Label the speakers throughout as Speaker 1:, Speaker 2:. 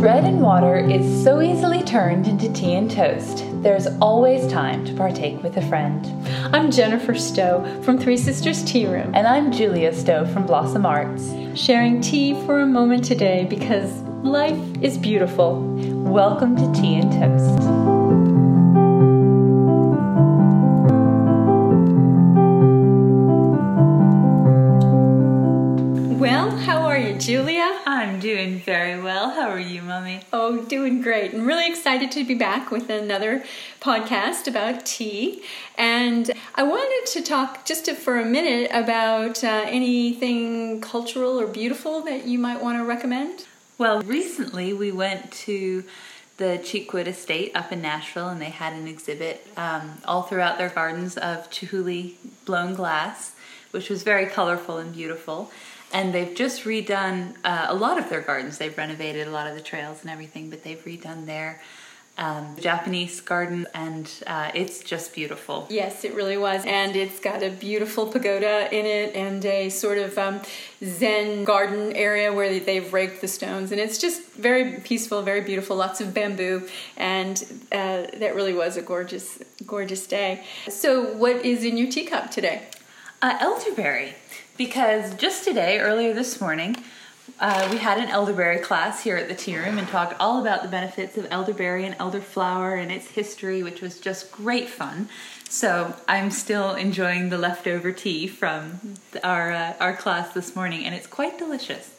Speaker 1: bread and water is so easily turned into tea and toast, there's always time to partake with a friend.
Speaker 2: I'm Jennifer Stowe from Three Sisters Tea Room,
Speaker 1: And I'm Julia Stowe from Blossom Arts.
Speaker 2: sharing tea for a moment today because life is beautiful.
Speaker 1: Welcome to Tea and Toast. Very well. How are you, Mummy?
Speaker 2: Oh, doing great. I'm really excited to be back with another podcast about tea. And I wanted to talk just for a minute about uh, anything cultural or beautiful that you might want to recommend.
Speaker 1: Well, recently we went to the Cheekwood Estate up in Nashville, and they had an exhibit um, all throughout their gardens of Chihuly blown glass, which was very colorful and beautiful. And they've just redone uh, a lot of their gardens. They've renovated a lot of the trails and everything, but they've redone their um, Japanese garden, and uh, it's just beautiful.
Speaker 2: Yes, it really was. And it's got a beautiful pagoda in it and a sort of um, Zen garden area where they've raked the stones. And it's just very peaceful, very beautiful, lots of bamboo. And uh, that really was a gorgeous, gorgeous day. So, what is in your teacup today?
Speaker 1: Uh, elderberry, because just today, earlier this morning, uh, we had an elderberry class here at the tea room and talked all about the benefits of elderberry and elderflower and its history, which was just great fun. So I'm still enjoying the leftover tea from our uh, our class this morning, and it's quite delicious.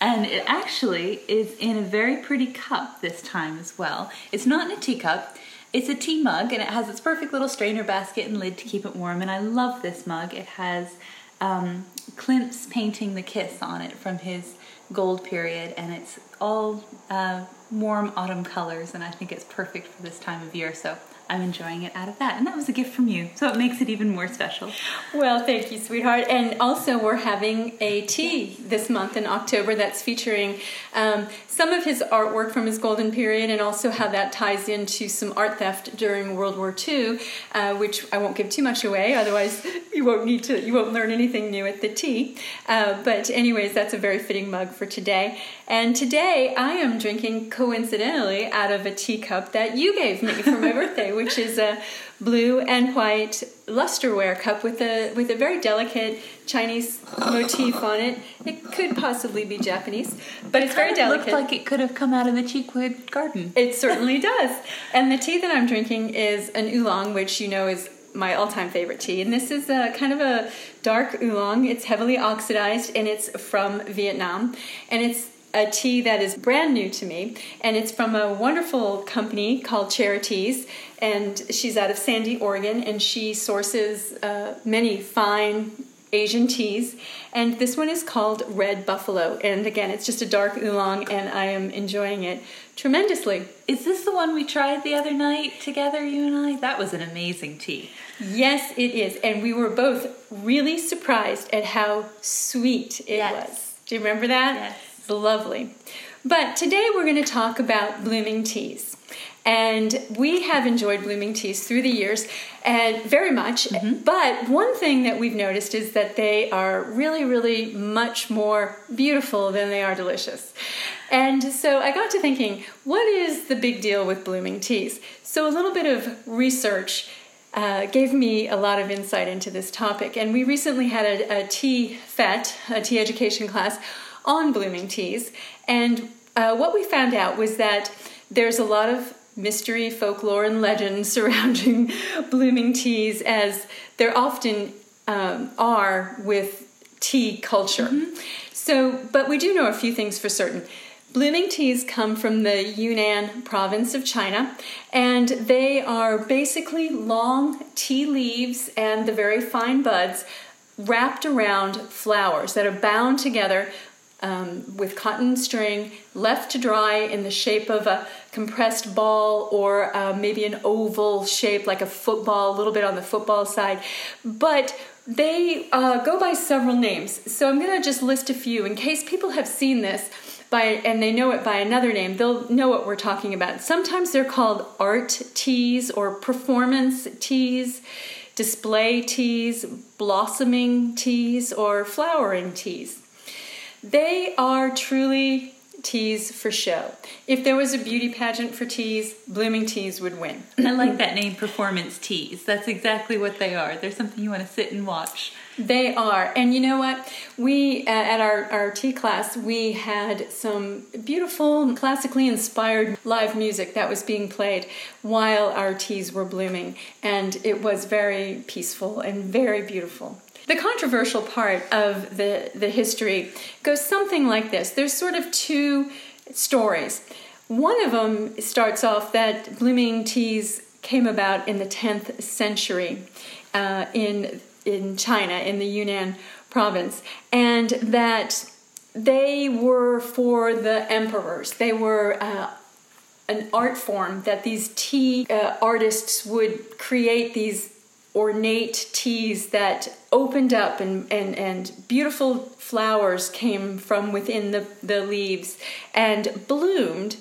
Speaker 1: And it actually is in a very pretty cup this time as well. It's not in a teacup. It's a tea mug and it has its perfect little strainer basket and lid to keep it warm. And I love this mug. It has um, Klimt's painting the kiss on it from his gold period, and it's all uh, warm autumn colors. And I think it's perfect for this time of year. So I'm enjoying it out of that. And that was a gift from you, so it makes it even more special.
Speaker 2: Well, thank you, sweetheart. And also, we're having a tea this month in October that's featuring um, some of his artwork from his golden period and also how that ties into some art theft during World War II, uh, which I won't give too much away, otherwise, you won't need to, you won't learn anything new at the tea. Uh, but, anyways, that's a very fitting mug for today. And today, I am drinking coincidentally out of a teacup that you gave me for my birthday, which is a blue and white lusterware cup with a with a very delicate Chinese motif on it. It could possibly be Japanese, but it's very
Speaker 1: delicate. of looked like it could have come out of the Cheekwood garden.
Speaker 2: It certainly does. And the tea that I'm drinking is an oolong, which you know is my all-time favorite tea. And this is a kind of a dark oolong. It's heavily oxidized and it's from Vietnam. And it's a tea that is brand new to me and it's from a wonderful company called Chariteas and she's out of Sandy, Oregon and she sources uh, many fine Asian teas, and this one is called Red Buffalo. And again, it's just a dark oolong, and I am enjoying it tremendously.
Speaker 1: Is this the one we tried the other night together, you and I? That was an amazing tea.
Speaker 2: Yes, it is, and we were both really surprised at how sweet it
Speaker 1: Yes.
Speaker 2: was. Do you remember that?
Speaker 1: Yes.
Speaker 2: Lovely. But today we're going to talk about blooming teas. And we have enjoyed blooming teas through the years and very much. But one thing that we've noticed is that they are really, really much more beautiful than they are delicious. And so I got to thinking, what is the big deal with blooming teas? So a little bit of research uh, gave me a lot of insight into this topic. And we recently had a, a tea FET, a tea education class, on blooming teas. And uh, what we found out was that there's a lot of mystery, folklore, and legend surrounding blooming teas, as there often um, are with tea culture. So, but we do know a few things for certain. Blooming teas come from the Yunnan province of China, and they are basically long tea leaves and the very fine buds wrapped around flowers that are bound together um, with cotton string, left to dry in the shape of a compressed ball or uh, maybe an oval shape like a football, a little bit on the football side. But they uh, go by several names. So I'm going to just list a few in case people have seen this by and they know it by another name. They'll know what we're talking about. Sometimes they're called art teas or performance teas, display teas, blossoming teas, or flowering teas. They are truly teas for show. If there was a beauty pageant for teas, blooming teas would win.
Speaker 1: I like that name, performance teas. That's exactly what they are. They're something you want to sit and watch.
Speaker 2: They are. And you know what? We, uh, at our, our tea class, we had some beautiful, classically inspired live music that was being played while our teas were blooming. And it was very peaceful and very beautiful. The controversial part of the, the history goes something like this there's sort of two stories. One of them starts off that blooming teas came about in the 10th century uh, in in China, in the Yunnan province, and that they were for the emperors. They were uh, an art form that these tea uh, artists would create these ornate teas that opened up and, and, and beautiful flowers came from within the, the leaves and bloomed.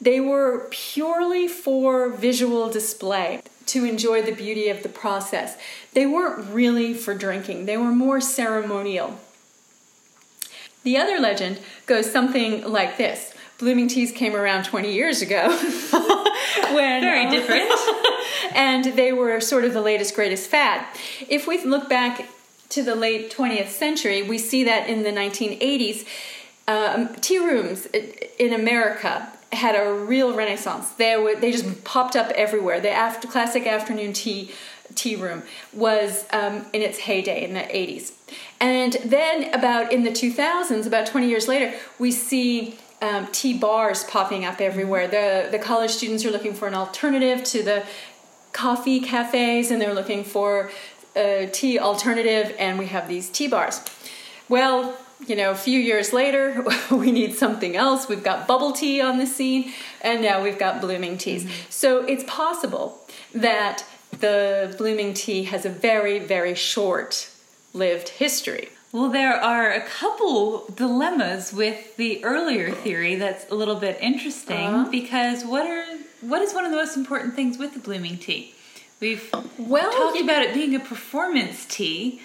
Speaker 2: They were purely for visual display to enjoy the beauty of the process. They weren't really for drinking, they were more ceremonial. The other legend goes something like this Blooming teas came around 20 years ago.
Speaker 1: when, Very uh, different.
Speaker 2: and they were sort of the latest, greatest fad. If we look back to the late 20th century, we see that in the 1980s, um, tea rooms in America had a real renaissance. They were, they just popped up everywhere. The after, classic afternoon tea tea room was um, in its heyday in the 80s. And then about in the 2000s, about 20 years later, we see um, tea bars popping up everywhere. The, the college students are looking for an alternative to the coffee cafes and they're looking for a tea alternative, and we have these tea bars. Well, you know, a few years later, we need something else. We've got bubble tea on the scene, and now we've got blooming teas. Mm-hmm. So it's possible that the blooming tea has a very, very short lived history.
Speaker 1: Well, there are a couple dilemmas with the earlier theory that's a little bit interesting uh-huh. because what are what is one of the most important things with the blooming tea? We've well talked about it being a performance tea.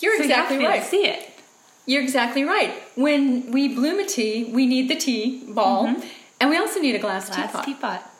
Speaker 2: You're so exactly
Speaker 1: you
Speaker 2: right.
Speaker 1: see it.
Speaker 2: You're exactly right. When we bloom a tea, we need the tea ball, mm-hmm. and we also need a glass,
Speaker 1: glass
Speaker 2: teapot.
Speaker 1: teapot.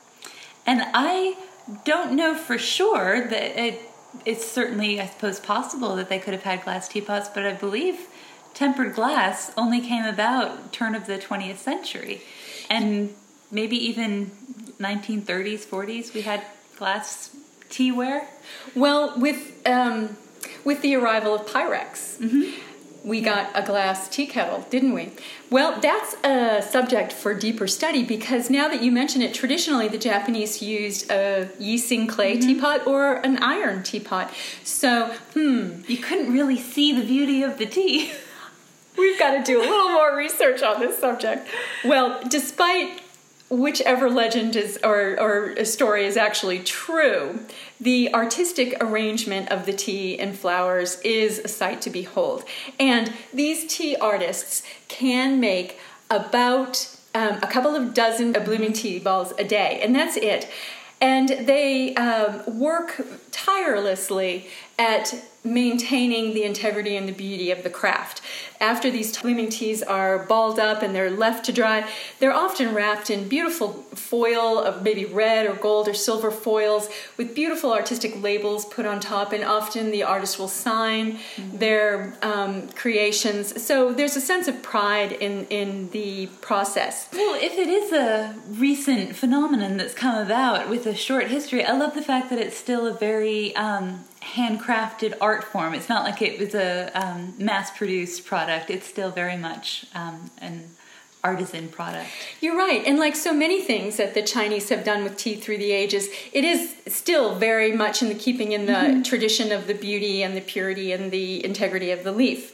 Speaker 1: And I don't know for sure that it. It's certainly, I suppose, possible that they could have had glass teapots, but I believe tempered glass only came about turn of the 20th century, and maybe even 1930s, 40s. We had glass teaware.
Speaker 2: Well, with um, with the arrival of Pyrex. Mm-hmm we got a glass tea kettle, didn't we? Well, that's a subject for deeper study because now that you mention it, traditionally the Japanese used a Yixing clay mm-hmm. teapot or an iron teapot. So, hmm.
Speaker 1: You couldn't really see the beauty of the tea.
Speaker 2: We've got to do a little more research on this subject. Well, despite whichever legend is or, or story is actually true, the artistic arrangement of the tea and flowers is a sight to behold. And these tea artists can make about um, a couple of dozen blooming tea balls a day, and that's it. And they um, work tirelessly at maintaining the integrity and the beauty of the craft. After these blooming teas are balled up and they're left to dry, they're often wrapped in beautiful foil of maybe red or gold or silver foils with beautiful artistic labels put on top, and often the artist will sign mm-hmm. their um, creations. So there's a sense of pride in, in the process.
Speaker 1: Well, if it is a recent phenomenon that's come about with a short history, I love the fact that it's still a very um, handcrafted art form. It's not like it was a um, mass-produced product. It's still very much um, an artisan product.
Speaker 2: You're right. And like so many things that the Chinese have done with tea through the ages, it is still very much in the keeping in the mm-hmm. tradition of the beauty and the purity and the integrity of the leaf.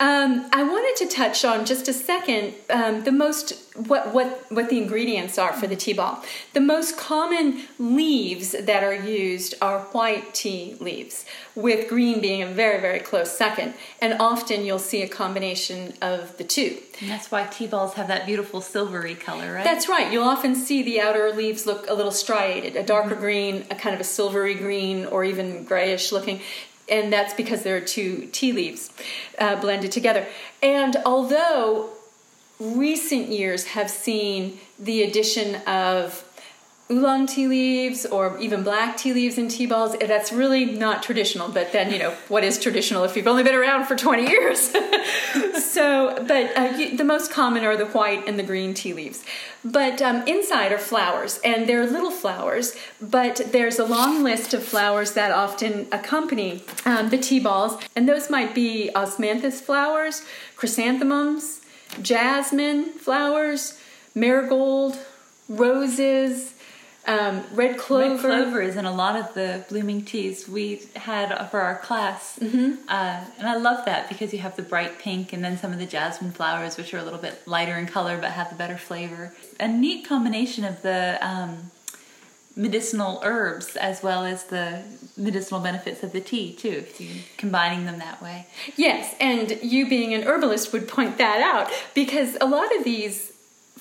Speaker 2: Um, I wanted to touch on just a second um, the most what what what the ingredients are for the tea ball. The most common leaves that are used are white tea leaves, with green being a very very close second. And often you'll see a combination of the two.
Speaker 1: And that's why tea balls have that beautiful silvery color, right?
Speaker 2: That's right. You'll often see the outer leaves look a little striated, a darker green, a kind of a silvery green, or even grayish looking and that's because there are two tea leaves uh, blended together. And although recent years have seen the addition of oolong tea leaves or even black tea leaves in tea balls. That's really not traditional, but then, you know, what is traditional if you've only been around for 20 years? so, but uh, you, the most common are the white and the green tea leaves. But um, inside are flowers, and they're little flowers, but there's a long list of flowers that often accompany um, the tea balls, and those might be osmanthus flowers, chrysanthemums, jasmine flowers, marigold, roses, um, red clover.
Speaker 1: Red clover is in a lot of the blooming teas we had for our class, mm-hmm. uh, and I love that because you have the bright pink and then some of the jasmine flowers, which are a little bit lighter in color but have the better flavor. A neat combination of the um, medicinal herbs as well as the medicinal benefits of the tea too if you combining them that way
Speaker 2: yes and you being an herbalist would point that out because a lot of these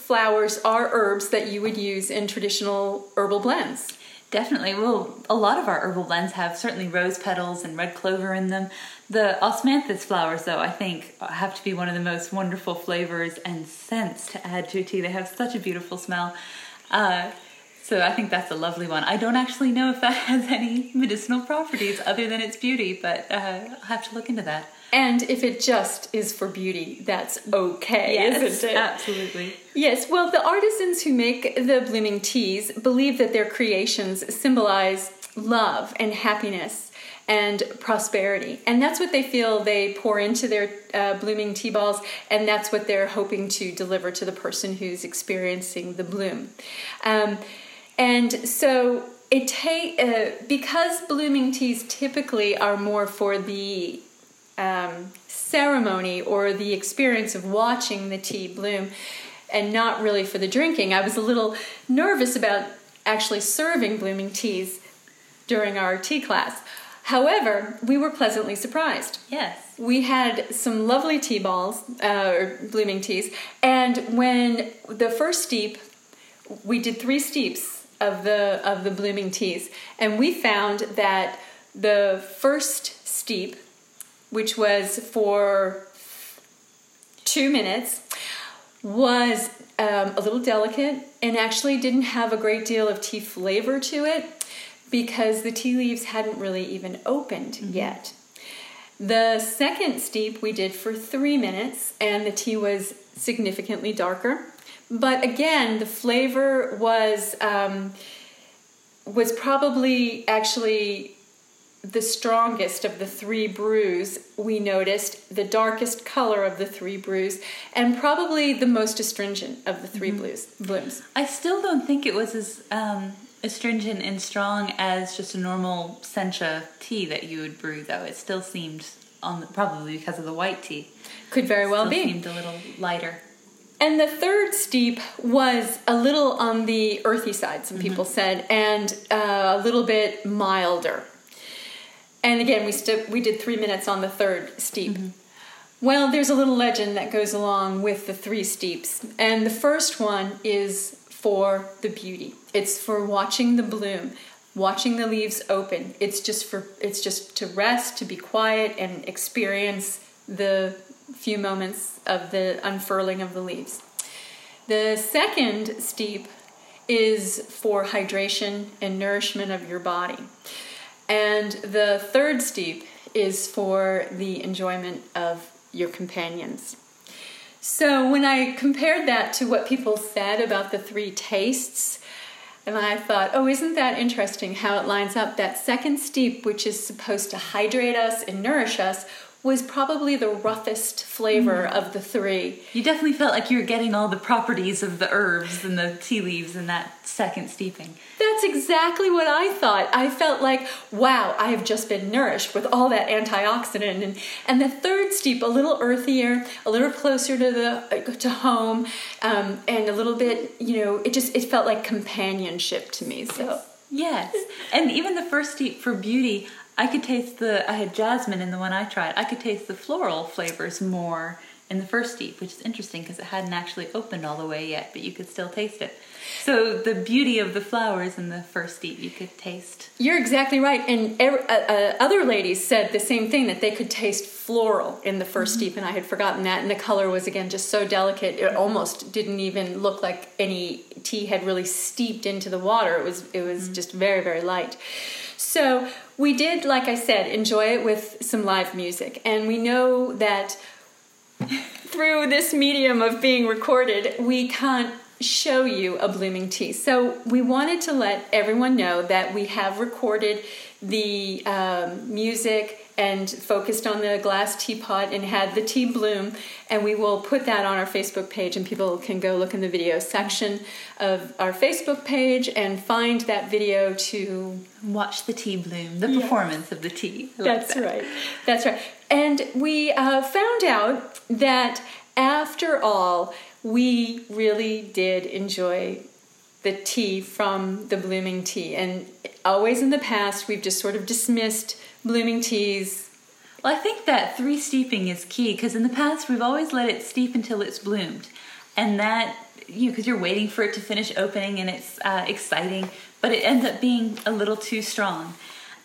Speaker 2: flowers are herbs that you would use in traditional herbal blends.
Speaker 1: Definitely. Well, a lot of our herbal blends have certainly rose petals and red clover in them. The osmanthus flowers, though, I think have to be one of the most wonderful flavors and scents to add to a tea. They have such a beautiful smell. Uh, so I think that's a lovely one. I don't actually know if that has any medicinal properties other than its beauty, but uh, I'll have to look into that.
Speaker 2: And if it just is for beauty, that's okay,
Speaker 1: yes,
Speaker 2: isn't it?
Speaker 1: Absolutely.
Speaker 2: Yes, well, the artisans who make the blooming teas believe that their creations symbolize love and happiness and prosperity. And that's what they feel they pour into their uh, blooming tea balls, and that's what they're hoping to deliver to the person who's experiencing the bloom. Um, and so it take uh, because blooming teas typically are more for the um, ceremony or the experience of watching the tea bloom and not really for the drinking. I was a little nervous about actually serving blooming teas during our tea class. However, we were pleasantly surprised.
Speaker 1: Yes.
Speaker 2: We had some lovely tea balls, uh, or blooming teas, and when the first steep, we did three steeps of the of the blooming teas, and we found that the first steep which was for two minutes, was um, a little delicate and actually didn't have a great deal of tea flavor to it because the tea leaves hadn't really even opened mm-hmm. yet. The second steep we did for three minutes, and the tea was significantly darker. But again, the flavor was um, was probably actually the strongest of the three brews, we noticed the darkest color of the three brews, and probably the most astringent of the 3 mm-hmm. blues blooms.
Speaker 1: I still don't think it was as um, astringent and strong as just a normal sencha tea that you would brew, though. It still seemed on the, probably because of the white tea.
Speaker 2: Could very well
Speaker 1: still
Speaker 2: be.
Speaker 1: Seemed a little lighter.
Speaker 2: And the third steep was a little on the earthy side, some mm-hmm. people said, and uh, a little bit milder and again, we st- we did three minutes on the third steep. Mm-hmm. Well, there's a little legend that goes along with the three steeps, and the first one is for the beauty. It's for watching the bloom, watching the leaves open. It's just for it's just to rest, to be quiet, and experience the few moments of the unfurling of the leaves. The second steep is for hydration and nourishment of your body. And the third steep is for the enjoyment of your companions. So when I compared that to what people said about the three tastes, and I thought, oh, isn't that interesting how it lines up? That second steep, which is supposed to hydrate us and nourish us, was probably the roughest flavor mm. of the three.
Speaker 1: You definitely felt like you were getting all the properties of the herbs and the tea leaves in that second steeping.
Speaker 2: That's exactly what I thought. I felt like, wow, I have just been nourished with all that antioxidant. And, and the third steep, a little earthier, a little closer to the to home, um, and a little bit, you know, it just it felt like companionship to me. So.
Speaker 1: Yes, and even the first steep for beauty, I could taste the. I had jasmine in the one I tried. I could taste the floral flavors more in the first steep, which is interesting because it hadn't actually opened all the way yet, but you could still taste it. So the beauty of the flowers in the first steep you could taste.
Speaker 2: You're exactly right. And er, uh, uh, other ladies said the same thing that they could taste floral in the 1st mm-hmm. steep, and I had forgotten that. And the color was again just so delicate; it almost didn't even look like any tea had really steeped into the water. It was it was mm-hmm. just very very light. So we did, like I said, enjoy it with some live music, and we know that through this medium of being recorded, we can't show you a blooming tea. So we wanted to let everyone know that we have recorded the um, music and focused on the glass teapot and had the tea bloom. And we will put that on our facebook page and people can go look in the video section of our facebook page and find that video to
Speaker 1: watch the tea bloom the performance of the tea.
Speaker 2: That's that. right. That's right. And we uh, found out that after all we really did enjoy the tea from the blooming tea. And always in the past, we've just sort of dismissed blooming teas.
Speaker 1: Well, I think that three steeping is key because in the past, we've always let it steep until it's bloomed. And that, you know, because you're waiting for it to finish opening and it's uh, exciting, but it ends up being a little too strong.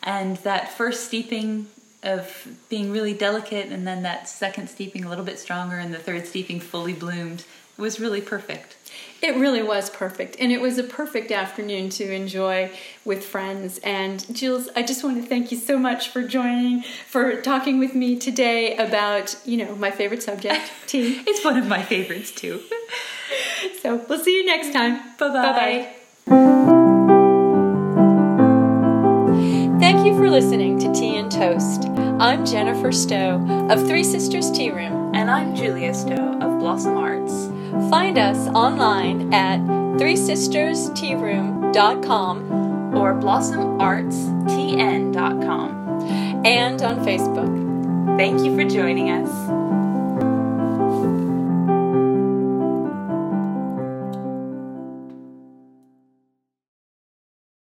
Speaker 1: And that first steeping of being really delicate and then that second steeping a little bit stronger and the third steeping fully bloomed was really perfect.
Speaker 2: It really was perfect. And it was a perfect afternoon to enjoy with friends. And Jules, I just want to thank you so much for joining, for talking with me today about, you know, my favorite subject, tea.
Speaker 1: it's one of my favorites too.
Speaker 2: so we'll see you next time.
Speaker 1: Bye bye.
Speaker 2: Bye Thank you for listening to Tea and Toast. I'm Jennifer Stowe of Three Sisters Tea Room.
Speaker 1: And I'm Julia Stowe of Blossom Arts.
Speaker 2: Find us online at threesisterstearoom.com
Speaker 1: or blossomartstn.com
Speaker 2: and on Facebook.
Speaker 1: Thank you for joining us.